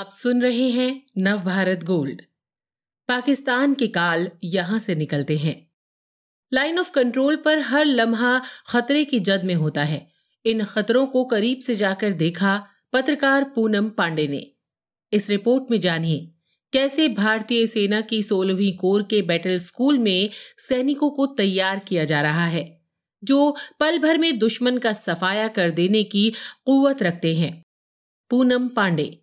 आप सुन रहे हैं नव भारत गोल्ड। पाकिस्तान के काल यहाँ से निकलते हैं। लाइन ऑफ़ कंट्रोल पर हर लम्हा खतरे की जद में होता है। इन खतरों को करीब से जाकर देखा पत्रकार पूनम पांडे ने। इस रिपोर्ट में जानिए, कैसे भारतीय सेना की सोलहवीं कोर के बैटल स्कूल में सैनिकों को तैयार किया जा रहा है, जो पल भर में दुश्मन का सफाया कर देने की कुवत रखते हैं। पूनम पांडे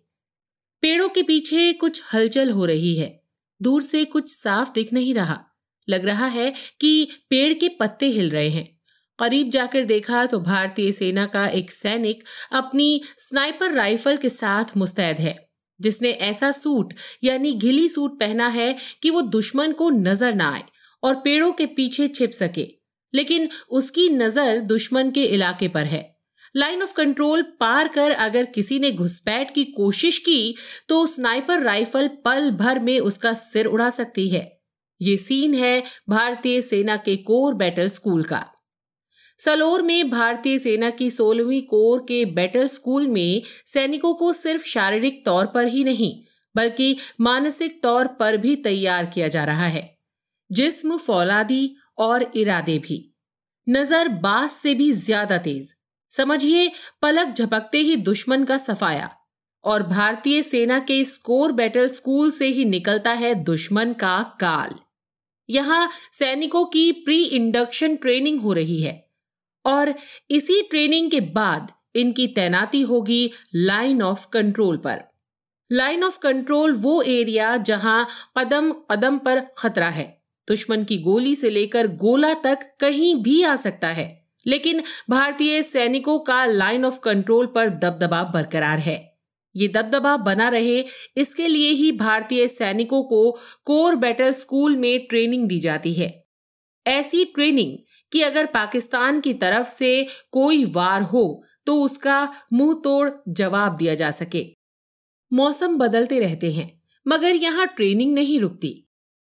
पेड़ों के पीछे कुछ हलचल हो रही है। दूर से कुछ साफ़ दिख नहीं रहा। लग रहा है कि पेड़ के पत्ते हिल रहे हैं। करीब जाकर देखा तो भारतीय सेना का एक सैनिक अपनी स्नाइपर राइफल के साथ मुस्तैद है, जिसने ऐसा सूट, यानी घिली सूट पहना है कि वो दुश्मन को नज़र ना आए और पेड़ों के पीछे छिप सके। लेकिन उसकी नज़र दुश्मन के इलाके पर है। लाइन ऑफ़ कंट्रोल पार कर अगर किसी ने घुसपैठ की कोशिश की तो स्नाइपर राइफल पल भर में उसका सिर उड़ा सकती है। ये सीन है भारतीय सेना के कोर बैटल स्कूल का। सलोर में भारतीय सेना की सोलहवीं कोर के बैटल स्कूल में सैनिकों को सिर्फ़ शारीरिक तौर पर ही नहीं, बल्कि मानसिक तौर पर भी तैयार किया जा रहा है। जिस्म फौलादी और इरादे भी। नज़र बास से भी ज़्यादा तेज। समझिए, पलक झपकते ही दुश्मन का सफाया, और भारतीय सेना के स्कोर बैटल स्कूल से ही निकलता है दुश्मन का काल। यहाँ सैनिकों की प्री इंडक्शन ट्रेनिंग हो रही है, और इसी ट्रेनिंग के बाद इनकी तैनाती होगी लाइन ऑफ़ कंट्रोल पर। लाइन ऑफ़ कंट्रोल वो एरिया जहाँ कदम कदम पर खतरा है। दुश्मन की गोली से लेकर गोला तक कहीं भी आ सकता है। लेकिन भारतीय सैनिकों का लाइन ऑफ़ कंट्रोल पर दबदबा बरकरार है। ये दबदबा बना रहे, इसके लिए ही भारतीय सैनिकों को कोर बैटल स्कूल में ट्रेनिंग दी जाती है। ऐसी ट्रेनिंग कि अगर पाकिस्तान की तरफ़ से कोई वार हो तो उसका मुँह तोड़ जवाब दिया जा सके। मौसम बदलते रहते हैं, मगर यहाँ ट्रेनिंग नहीं रुकती।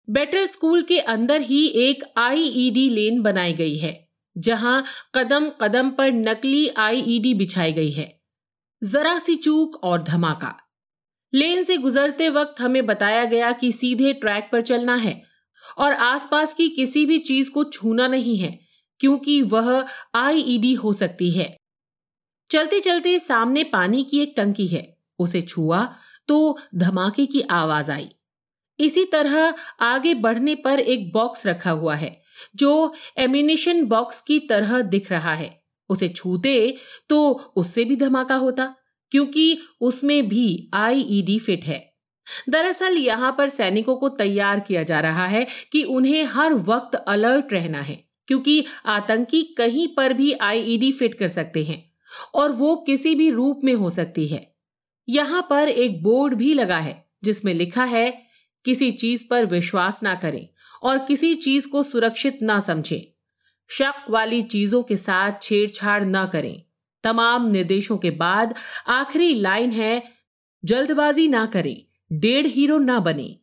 बैटल स्कूल के अंदर ही एक आईईडी लेन बनाई गई है। जहाँ कदम कदम पर नकली आईईडी बिछाई गई है। जरा सी चूक और धमाका। लेन से गुजरते वक्त हमें बताया गया कि सीधे ट्रैक पर चलना है और आसपास की किसी भी चीज़ को छूना नहीं है, क्योंकि वह आईईडी हो सकती है। चलते चलते सामने पानी की एक टंकी है, उसे छुआ तो धमाके की आवाज़ आई। इसी तरह आगे बढ़ने पर एक बॉक्स रखा हुआ है जो एम्यूनिशन बॉक्स की तरह दिख रहा है। उसे छूते तो उससे भी धमाका होता, क्योंकि उसमें भी आईईडी फिट है। दरअसल यहाँ पर सैनिकों को तैयार किया जा रहा है कि उन्हें हर वक्त अलर्ट रहना है, क्योंकि आतंकी कहीं पर भी आईईडी फिट कर सकते हैं, और वो किसी भी रूप में हो सकती है। यहाँ पर एक बोर्ड भी लगा है, जिसमें लिखा है, किसी चीज़ पर विश्वास ना करें। और किसी चीज़ को सुरक्षित ना समझें। शक वाली चीज़ों के साथ छेड़छाड़ ना करें। तमाम निर्देशों के बाद आखिरी लाइन है, जल्दबाजी ना करें, डेढ़ हीरो ना बने।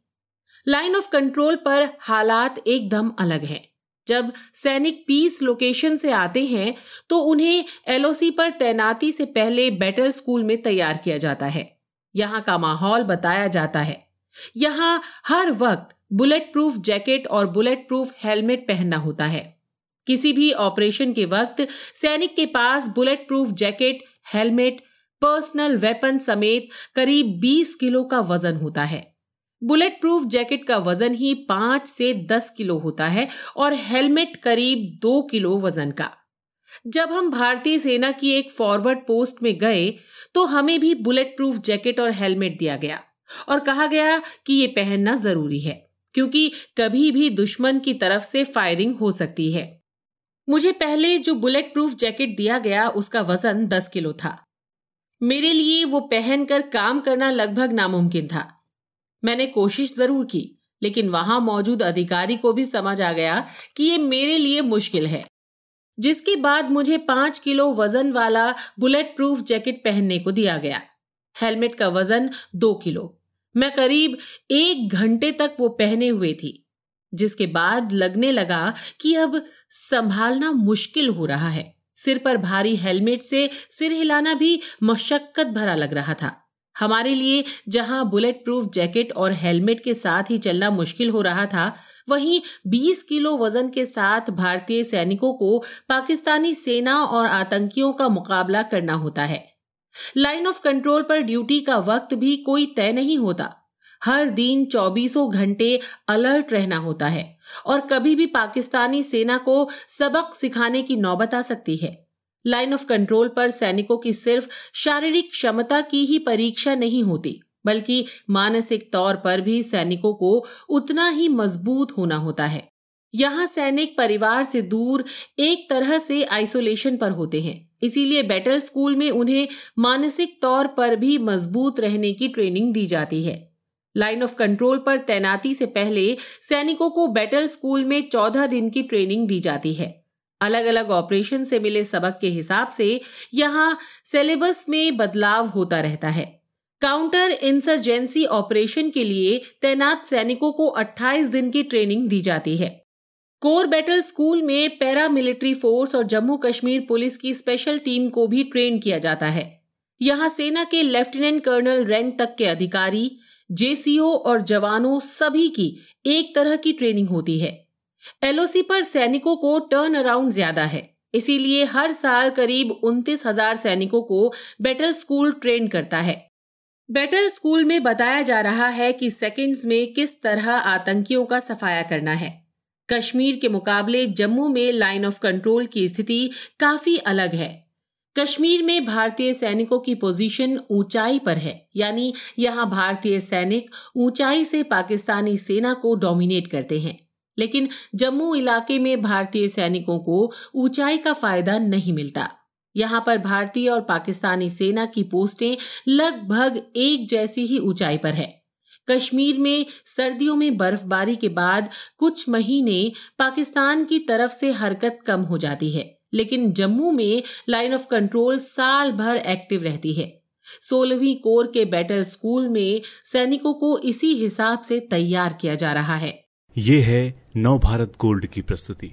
लाइन ऑफ़ कंट्रोल पर हालात एकदम अलग हैं। जब सैनिक पीस लोकेशन से आते हैं तो उन्हें एलओसी पर तैनाती से पहले बैटल स्कूल में तैयार किया जाता है। यहाँ का माहौल बताया जाता है। यहाँ हर वक्त बुलेट प्रूफ जैकेट और बुलेट प्रूफ हेलमेट पहनना होता है। किसी भी ऑपरेशन के वक्त सैनिक के पास bullet proof jacket, helmet, personal weapon समेत करीब 20 किलो का वज़न होता है। बुलेट प्रूफ जैकेट का वज़न ही पाँच से दस किलो होता है और हेलमेट करीब दो किलो वज़न का। जब हम भारतीय सेना की एक फॉरवर्ड पोस्ट में गए तो हमें भी बुलेट प्रूफ जैकेट और हेलमेट दिया गया और कहा गया कि ये पहनना ज़रूरी है। क्योंकि कभी भी दुश्मन की तरफ़ से फायरिंग हो सकती है। मुझे पहले जो बुलेट प्रूफ जैकेट दिया गया, उसका वज़न दस किलो था। मेरे लिए वो पहनकर काम करना लगभग नामुमकिन था। मैंने कोशिश ज़रूर की, लेकिन वहाँ मौजूद अधिकारी को भी समझ आ गया कि ये मेरे लिए मुश्किल है। जिसके बाद मुझे पाँच किलो वज़न वाला बुलेट प्रूफ जैकेट पहनने को दिया गया। हेलमेट का वज़न दो किलो। मैं करीब एक घंटे तक वो पहने हुए थी, जिसके बाद लगने लगा कि अब संभालना मुश्किल हो रहा है। सिर पर भारी हेलमेट से सिर हिलाना भी मशक्कत भरा लग रहा था। हमारे लिए जहाँ बुलेट प्रूफ जैकेट और हेलमेट के साथ ही चलना मुश्किल हो रहा था, वहीं 20 किलो वज़न के साथ भारतीय सैनिकों को पाकिस्तानी सेना और आतंकियों का मुकाबला करना होता है। लाइन ऑफ़ कंट्रोल पर ड्यूटी का वक्त भी कोई तय नहीं होता। हर दिन चौबीसों घंटे अलर्ट रहना होता है और कभी भी पाकिस्तानी सेना को सबक सिखाने की नौबत आ सकती है। लाइन ऑफ़ कंट्रोल पर सैनिकों की सिर्फ़ शारीरिक क्षमता की ही परीक्षा नहीं होती, बल्कि मानसिक तौर पर भी सैनिकों को उतना ही मज़बूत होना होता है। यहाँ सैनिक परिवार से दूर एक तरह से आइसोलेशन पर होते हैं। इसीलिए बैटल स्कूल में उन्हें मानसिक तौर पर भी मज़बूत रहने की ट्रेनिंग दी जाती है। लाइन ऑफ़ कंट्रोल पर तैनाती से पहले सैनिकों को बैटल स्कूल में चौदह दिन की ट्रेनिंग दी जाती है। अलग अलग ऑपरेशन से मिले सबक के हिसाब से यहाँ सिलेबस में बदलाव होता रहता है। काउंटर इंसर्जेंसी ऑपरेशन के लिए तैनात सैनिकों को 28 दिन की ट्रेनिंग दी जाती है। कोर बैटल स्कूल में पैरा मिलिट्री फोर्स और जम्मू कश्मीर पुलिस की स्पेशल टीम को भी ट्रेन किया जाता है। यहाँ सेना के लेफ्टिनेंट कर्नल रैंक तक के अधिकारी, जेसीओ और जवानों सभी की एक तरह की ट्रेनिंग होती है। एलओसी पर सैनिकों को टर्न अराउंड ज़्यादा है, इसीलिए हर साल करीब उनतीस हज़ार सैनिकों को बैटल स्कूल ट्रेन करता है। बैटल स्कूल में बताया जा रहा है कि सेकंड्स में किस तरह आतंकियों का सफाया करना है। कश्मीर के मुकाबले जम्मू में लाइन ऑफ़ कंट्रोल की स्थिति काफ़ी अलग है। कश्मीर में भारतीय सैनिकों की पोजीशन ऊंचाई पर है, यानी यहाँ भारतीय सैनिक ऊंचाई से पाकिस्तानी सेना को डोमिनेट करते हैं। लेकिन जम्मू इलाके में भारतीय सैनिकों को ऊंचाई का फ़ायदा नहीं मिलता। यहाँ पर भारतीय और पाकिस्तानी सेना की पोस्टें लगभग एक जैसी ही ऊंचाई पर है। कश्मीर में सर्दियों में बर्फबारी के बाद कुछ महीने पाकिस्तान की तरफ़ से हरकत कम हो जाती है, लेकिन जम्मू में लाइन ऑफ़ कंट्रोल साल भर एक्टिव रहती है। सोलहवीं कोर के बैटल स्कूल में सैनिकों को इसी हिसाब से तैयार किया जा रहा है। ये है नव भारत गोल्ड की प्रस्तुति।